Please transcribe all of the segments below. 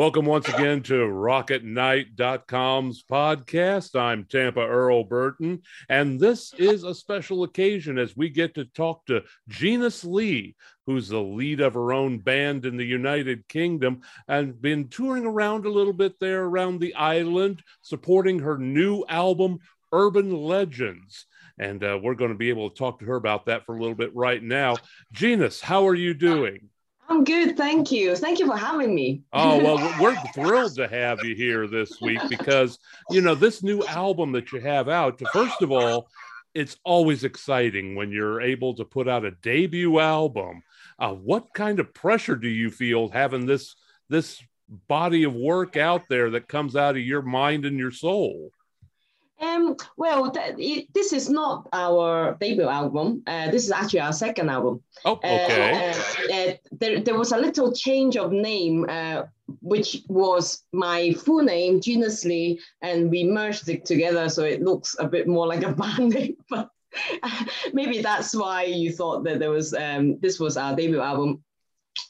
Welcome once again to RockAtNight.com's podcast. I'm Tampa Earl Burton, and this is a special occasion as we get to talk to Jeanice Lee, who's the lead of her own band in the United Kingdom and been touring around a little bit there around the island, supporting her new album, Urban Legends. And uh, we're going to be able to talk to her about that for a little bit right now. Jeanice, how are you doing? I'm good, thank you. Thank you for having me. oh well, we're thrilled to have you here this week because you know this new album that you have out. First of all, it's always exciting when you're able to put out a debut album. Uh, what kind of pressure do you feel having this this body of work out there that comes out of your mind and your soul? Um, well, th- it, this is not our debut album. Uh, this is actually our second album. Oh, okay. Uh, uh, there, there was a little change of name, uh, which was my full name, Jeanice Lee, and we merged it together so it looks a bit more like a band name. But maybe that's why you thought that there was um, this was our debut album.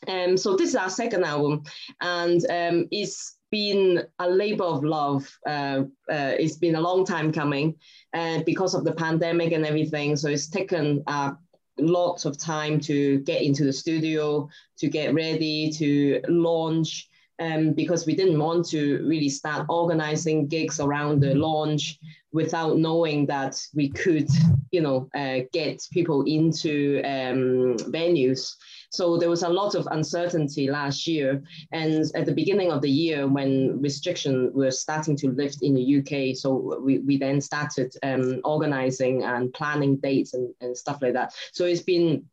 Um, so this is our second album, and um, it's been a labor of love. Uh, uh, it's been a long time coming uh, because of the pandemic and everything. So it's taken uh, lots of time to get into the studio, to get ready, to launch. Um, because we didn't want to really start organizing gigs around the launch without knowing that we could, you know, uh, get people into um, venues. So there was a lot of uncertainty last year. And at the beginning of the year, when restrictions were starting to lift in the UK, so we, we then started um, organizing and planning dates and, and stuff like that. So it's been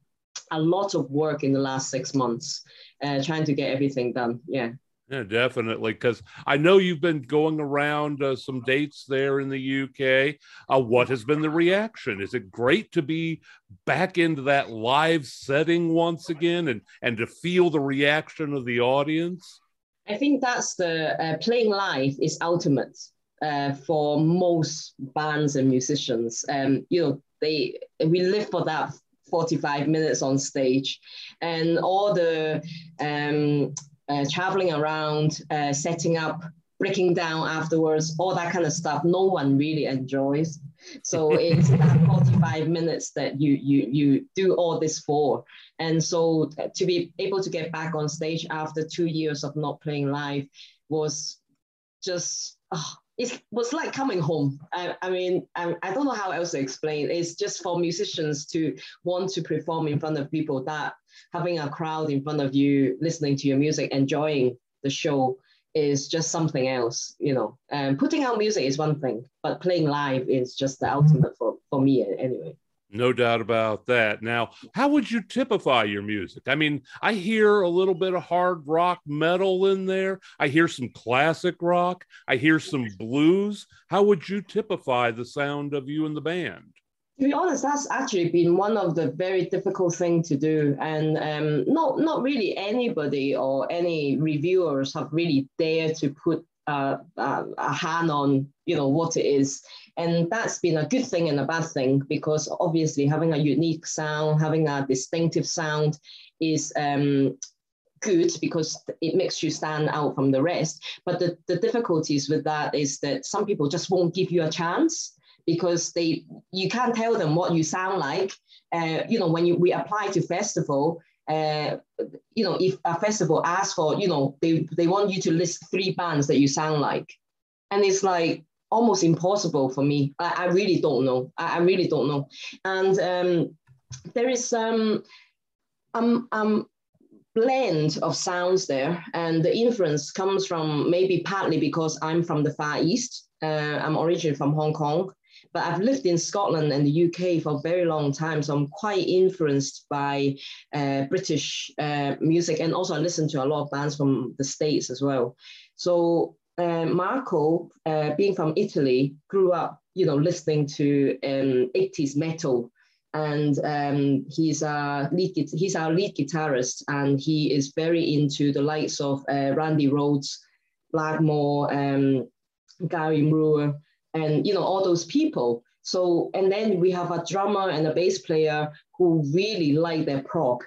a lot of work in the last six months uh, trying to get everything done. Yeah. Yeah, definitely. Because I know you've been going around uh, some dates there in the UK. Uh, what has been the reaction? Is it great to be back into that live setting once again and, and to feel the reaction of the audience? I think that's the uh, playing live is ultimate uh, for most bands and musicians. Um, you know, they we live for that 45 minutes on stage and all the um, uh, traveling around, uh, setting up, breaking down afterwards, all that kind of stuff. No one really enjoys. So it's that 45 minutes that you you you do all this for. And so uh, to be able to get back on stage after two years of not playing live was just oh, it was like coming home. I, I mean, I, I don't know how else to explain. It's just for musicians to want to perform in front of people that having a crowd in front of you, listening to your music, enjoying the show is just something else, you know. Um, putting out music is one thing, but playing live is just the ultimate for, for me anyway. No doubt about that. Now, how would you typify your music? I mean, I hear a little bit of hard rock metal in there. I hear some classic rock. I hear some blues. How would you typify the sound of you and the band? To be honest, that's actually been one of the very difficult thing to do, and um, not not really anybody or any reviewers have really dared to put uh, uh, a hand on you know what it is, and that's been a good thing and a bad thing because obviously having a unique sound, having a distinctive sound, is um, good because it makes you stand out from the rest. But the, the difficulties with that is that some people just won't give you a chance because they you can't tell them what you sound like. Uh, you know, when you we apply to festival, uh, you know, if a festival asks for, you know, they, they want you to list three bands that you sound like. And it's like almost impossible for me. I, I really don't know. I, I really don't know. And um, there is um, um, um, blend of sounds there. And the influence comes from maybe partly because I'm from the Far East. Uh, I'm originally from Hong Kong but I've lived in Scotland and the UK for a very long time, so I'm quite influenced by uh, British uh, music, and also I listen to a lot of bands from the States as well. So uh, Marco, uh, being from Italy, grew up, you know, listening to um, 80s metal, and um, he's a lead, he's our lead guitarist, and he is very into the likes of uh, Randy Rhoads, Blackmore, um, Gary Moore and you know all those people. So and then we have a drummer and a bass player who really like their prog.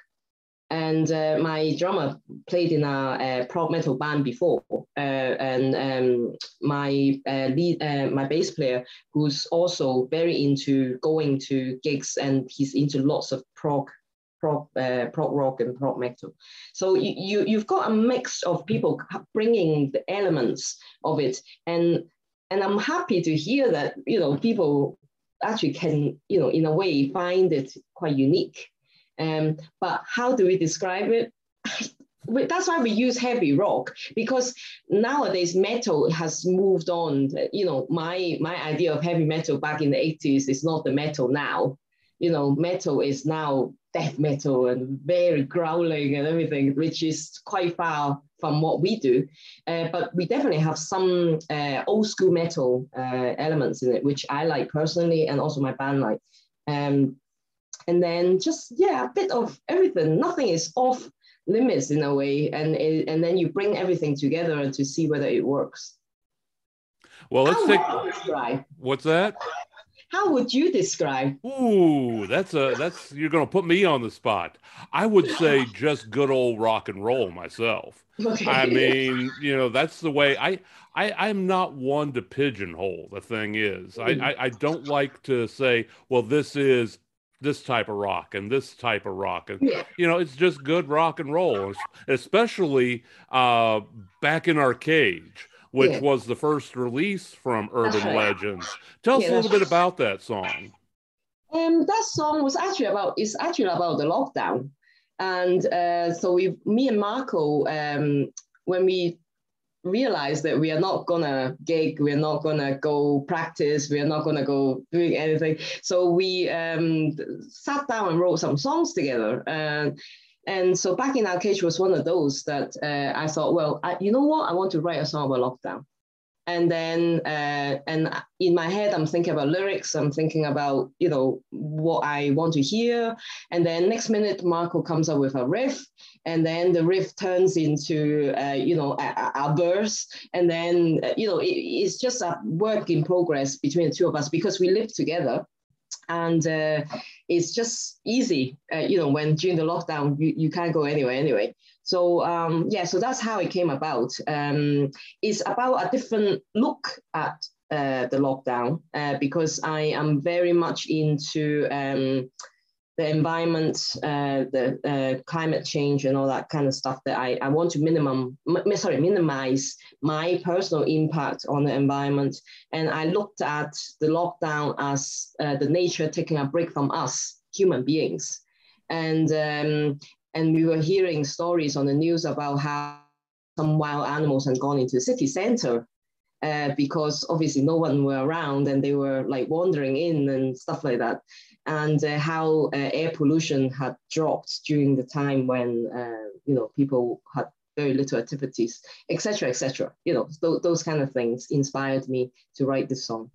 and uh, my drummer played in a, a prog metal band before, uh, and um, my uh, lead, uh, my bass player, who's also very into going to gigs, and he's into lots of prog, prog, uh, prog rock and prog metal. So you, you you've got a mix of people bringing the elements of it, and and I'm happy to hear that you know people actually can you know in a way find it quite unique um, but how do we describe it? That's why we use heavy rock because nowadays metal has moved on. You know, my my idea of heavy metal back in the 80s is not the metal now. You know, metal is now death metal and very growling and everything, which is quite far from what we do. Uh, but we definitely have some uh, old school metal uh, elements in it, which I like personally, and also my band like. Um, and then just yeah a bit of everything. Nothing is off limits in a way. And and then you bring everything together to see whether it works. Well let's How take what's that how would you describe ooh that's a that's you're gonna put me on the spot i would say just good old rock and roll myself okay. i mean you know that's the way i I, I'm not one to pigeonhole. The thing is, I. I, I don't like to say, well, this is this type of rock and this type of rock and yeah. you know it's just good rock and roll especially uh back in our cage which yeah. was the first release from urban right. legends tell yeah, us a little bit about that song um that song was actually about it's actually about the lockdown and uh, so we me and marco um when we realize that we are not gonna gig, we're not gonna go practice, we're not gonna go doing anything. So we um, sat down and wrote some songs together. And, and so back in our cage was one of those that uh, I thought, well, I, you know what? I want to write a song about lockdown. And then uh, and in my head i'm thinking about lyrics. I'm thinking about you know what i want to hear. And then next minute marco comes up with a riff. And then the riff turns into uh, you know a, a, verse and then uh, you know it, it's just a work in progress between the two of us because we live together. And uh, it's just easy uh, you know when during the lockdown you, you can't go anywhere anyway so um, yeah, so that's how it came about. Um, it's about a different look at uh, the lockdown uh, because I am very much into um, the environment, uh, the uh, climate change, and all that kind of stuff. That I, I want to minimum, m- sorry, minimize my personal impact on the environment. And I looked at the lockdown as uh, the nature taking a break from us human beings. And um, and we were hearing stories on the news about how some wild animals had gone into the city center uh, because obviously no one were around and they were like wandering in and stuff like that. And uh, how uh, air pollution had dropped during the time when, uh, you know, people had very little activities, etc., etc. You know, th- those kind of things inspired me to write this song.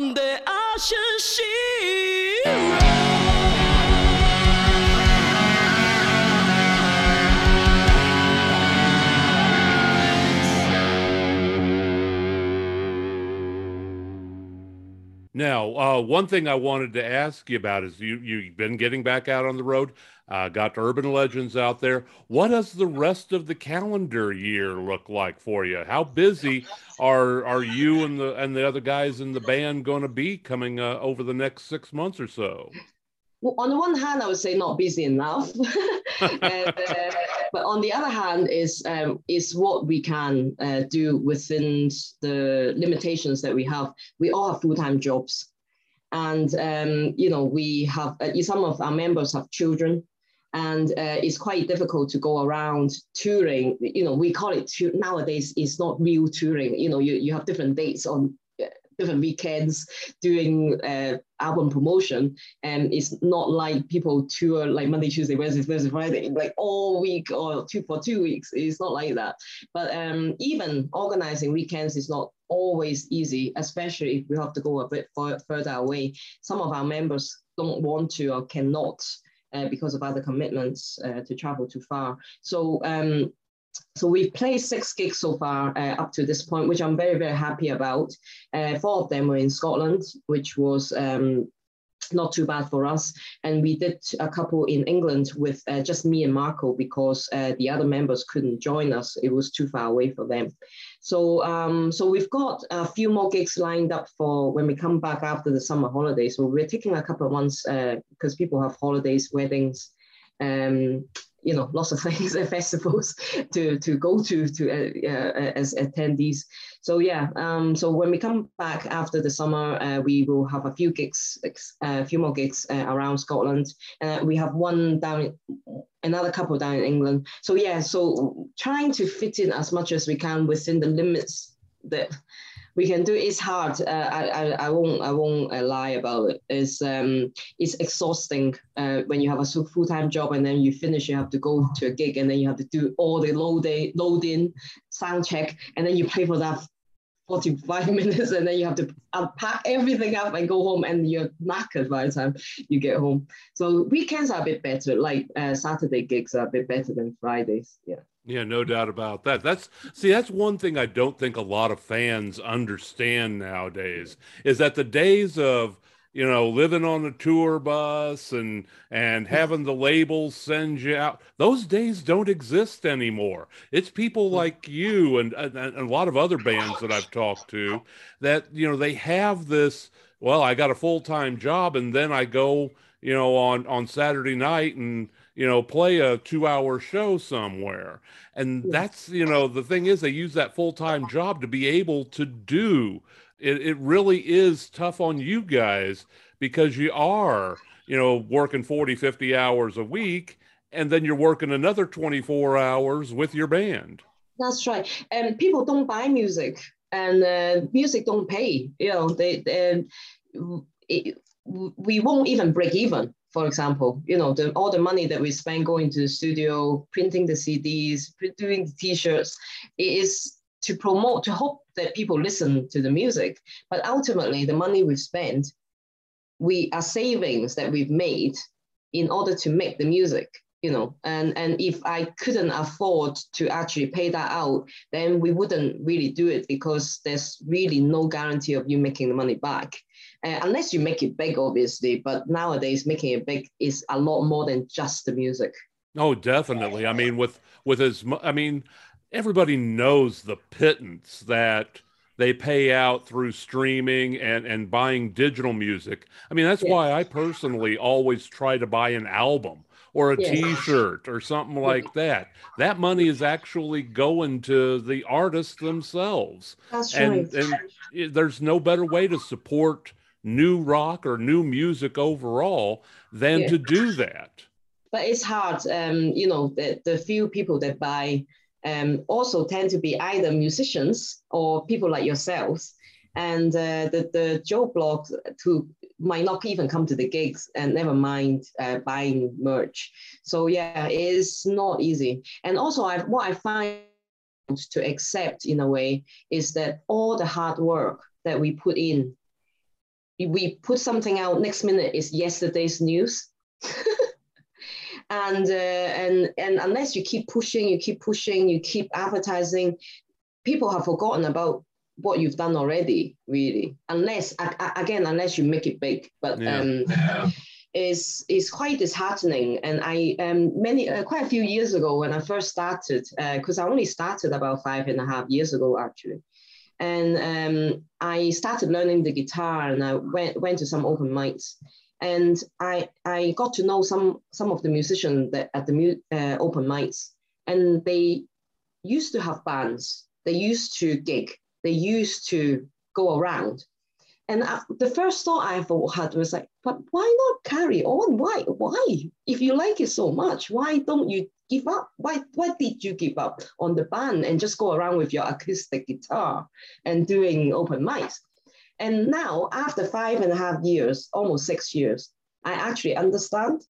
From the ashes she Now, uh, one thing I wanted to ask you about is you you've been getting back out on the road, uh, got Urban Legends out there. What does the rest of the calendar year look like for you? How busy are are you and the and the other guys in the band going to be coming uh, over the next six months or so? Well, on the one hand, I would say not busy enough, uh, but on the other hand, is um, is what we can uh, do within the limitations that we have. We all have full time jobs, and um, you know we have uh, some of our members have children, and uh, it's quite difficult to go around touring. You know, we call it nowadays. It's not real touring. You know, you you have different dates on uh, different weekends doing uh, album promotion and it's not like people tour like monday tuesday wednesday thursday friday like all week or two for two weeks it's not like that but um, even organizing weekends is not always easy especially if we have to go a bit further away some of our members don't want to or cannot uh, because of other commitments uh, to travel too far so um, so we've played six gigs so far uh, up to this point, which I'm very, very happy about. Uh, four of them were in Scotland, which was um, not too bad for us. And we did a couple in England with uh, just me and Marco because uh, the other members couldn't join us. It was too far away for them. So, um, so we've got a few more gigs lined up for when we come back after the summer holidays. So we're taking a couple of months because people have holidays, weddings, um, you know, lots of things and festivals to to go to to uh, uh, as attendees. So yeah, um, so when we come back after the summer, uh, we will have a few gigs, a few more gigs uh, around Scotland. Uh, we have one down, another couple down in England. So yeah, so trying to fit in as much as we can within the limits that we can do. It's hard. Uh, I, I I won't I won't uh, lie about it. It's um it's exhausting uh, when you have a full time job and then you finish. You have to go to a gig and then you have to do all the load day, load sound check, and then you pay for that 45 minutes and then you have to pack everything up and go home and you're knackered by the time you get home. So weekends are a bit better, like uh, Saturday gigs are a bit better than Fridays. Yeah. Yeah, no doubt about that. That's see, that's one thing I don't think a lot of fans understand nowadays is that the days of you know living on a tour bus and and having the labels send you out those days don't exist anymore. It's people like you and, and, and a lot of other bands that i've talked to that you know they have this well i got a full-time job and then i go you know on on saturday night and you know, play a two hour show somewhere. And that's, you know, the thing is, they use that full time job to be able to do it. It really is tough on you guys because you are, you know, working 40, 50 hours a week, and then you're working another 24 hours with your band. That's right. And people don't buy music, and uh, music don't pay. You know, they, they it, we won't even break even for example, you know, the, all the money that we spend going to the studio, printing the CDs, doing the T-shirts, is to promote, to hope that people listen to the music. But ultimately, the money we've spent, we are savings that we've made in order to make the music. You know, and and if I couldn't afford to actually pay that out, then we wouldn't really do it because there's really no guarantee of you making the money back uh, unless you make it big, obviously. But nowadays, making it big is a lot more than just the music. Oh, definitely. I mean, with with as I mean, everybody knows the pittance that they pay out through streaming and and buying digital music. I mean, that's yeah. why I personally always try to buy an album or a yeah. t-shirt or something like that. That money is actually going to the artists themselves. That's and, right. and there's no better way to support new rock or new music overall than yeah. to do that. But it's hard. Um, you know, the, the few people that buy um, also tend to be either musicians or people like yourselves. And uh, the, the Joe Bloggs who might not even come to the gigs and never mind uh, buying merch. So yeah, it is not easy. And also I, what I find to accept in a way is that all the hard work that we put in we put something out next minute is yesterday's news and uh, and and unless you keep pushing you keep pushing you keep advertising people have forgotten about what you've done already really unless again unless you make it big but yeah. um is is quite disheartening and i um many uh, quite a few years ago when i first started because uh, i only started about five and a half years ago actually and um, I started learning the guitar and I went, went to some open mics. And I, I got to know some, some of the musicians that at the uh, open mics. And they used to have bands, they used to gig, they used to go around. And I, the first thought I had was like, but why not carry on? Why? Why? If you like it so much, why don't you give up? Why, why did you give up on the band and just go around with your acoustic guitar and doing open mics? And now, after five and a half years, almost six years, I actually understand.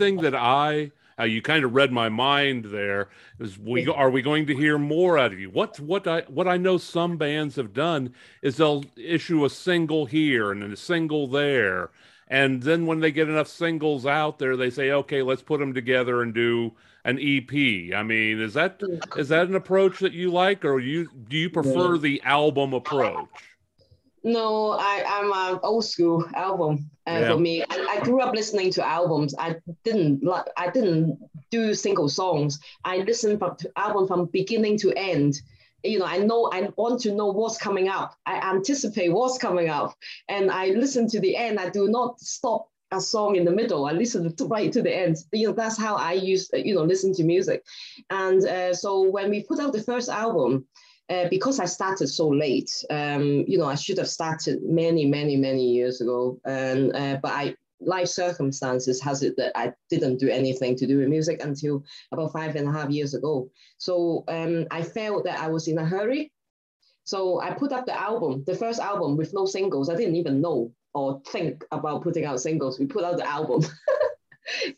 Thing that I uh, you kind of read my mind there is we are we going to hear more out of you? What what i what i know some bands have done is they'll issue a single here and then a single there. And then when they get enough singles out there they say okay let's put them together and do an ep i mean is that is that an approach that you like or you do you prefer the album approach No, I, I'm an old school album uh, Yeah. for me. I, I grew up listening to albums. I didn't like. I didn't do single songs. I listened from to album from beginning to end. You know, I know I want to know what's coming up. I anticipate what's coming up, and I listen to the end. I do not stop a song in the middle. I listen to right to the end. You know, that's how I used you know listen to music. And uh, so when we put out the first album, uh, because I started so late, um, you know, I should have started many, many, many years ago. And uh, but I life circumstances has it that I didn't do anything to do with music until about five and a half years ago. So um, I felt that I was in a hurry. So I put up the album, the first album with no singles. I didn't even know or think about putting out singles. We put out the album.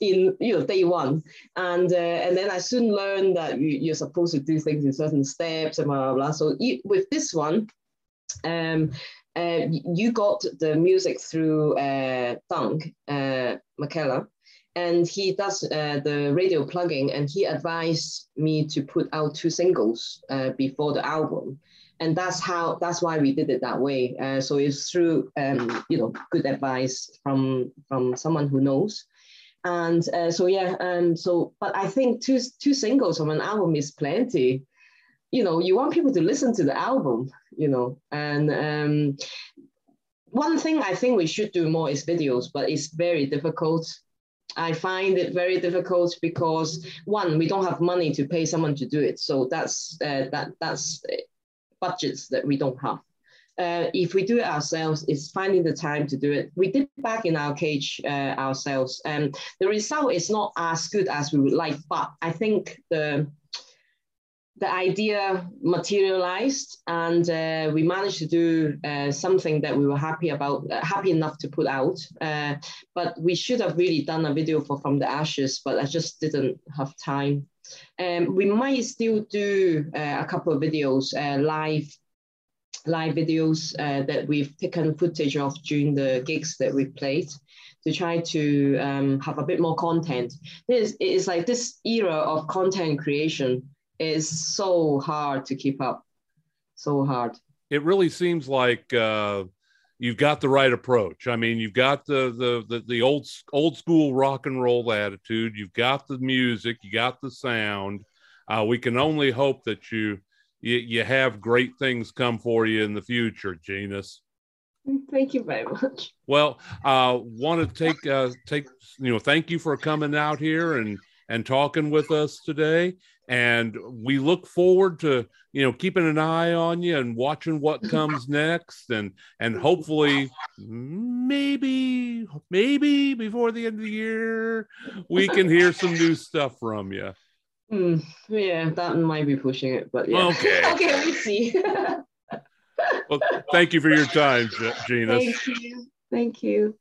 in you know day one and uh, and then I soon learned that you, you're supposed to do things in certain steps and blah blah blah. So e- with this one, um, uh, you got the music through uh, Dunk uh, McKellar, and he does uh, the radio plugging, and he advised me to put out two singles uh, before the album. And that's how. That's why we did it that way. Uh, so it's through, um, you know, good advice from from someone who knows and uh, so yeah um so but i think two two singles from an album is plenty. You know you want people to listen to the album you know and um one thing i think we should do more is videos but it's very difficult. I find it very difficult because one we don't have money to pay someone to do it. So that's uh, that that's uh, budgets that we don't have uh, if we do it ourselves, it's finding the time to do it. We did back in our cage uh, ourselves, and the result is not as good as we would like. But I think the the idea materialized, and uh, we managed to do uh, something that we were happy about, uh, happy enough to put out. Uh, but we should have really done a video for From the Ashes, but I just didn't have time. Um, we might still do a couple of videos live live videos uh, that we've taken footage of during the gigs that we played to try to um, have a bit more content. This is like this era of content creation is so hard to keep up, so hard. it really seems like uh, you've got the right approach. I mean, you've got the the the, the old old school rock and roll attitude. You've got the music. You got the sound. Uh, we can only hope that you, you you have great things come for you in the future, Jeanice. Thank you very much. Well, uh, want to take uh, take you know, thank you for coming out here and and talking with us today. And we look forward to you know keeping an eye on you and watching what comes next, and and hopefully maybe maybe before the end of the year we can hear some new stuff from you. Hmm, yeah, that might be pushing it, but yeah. Okay. okay, we see. Well, thank you for your time, Jeanice. Thank you. Thank you.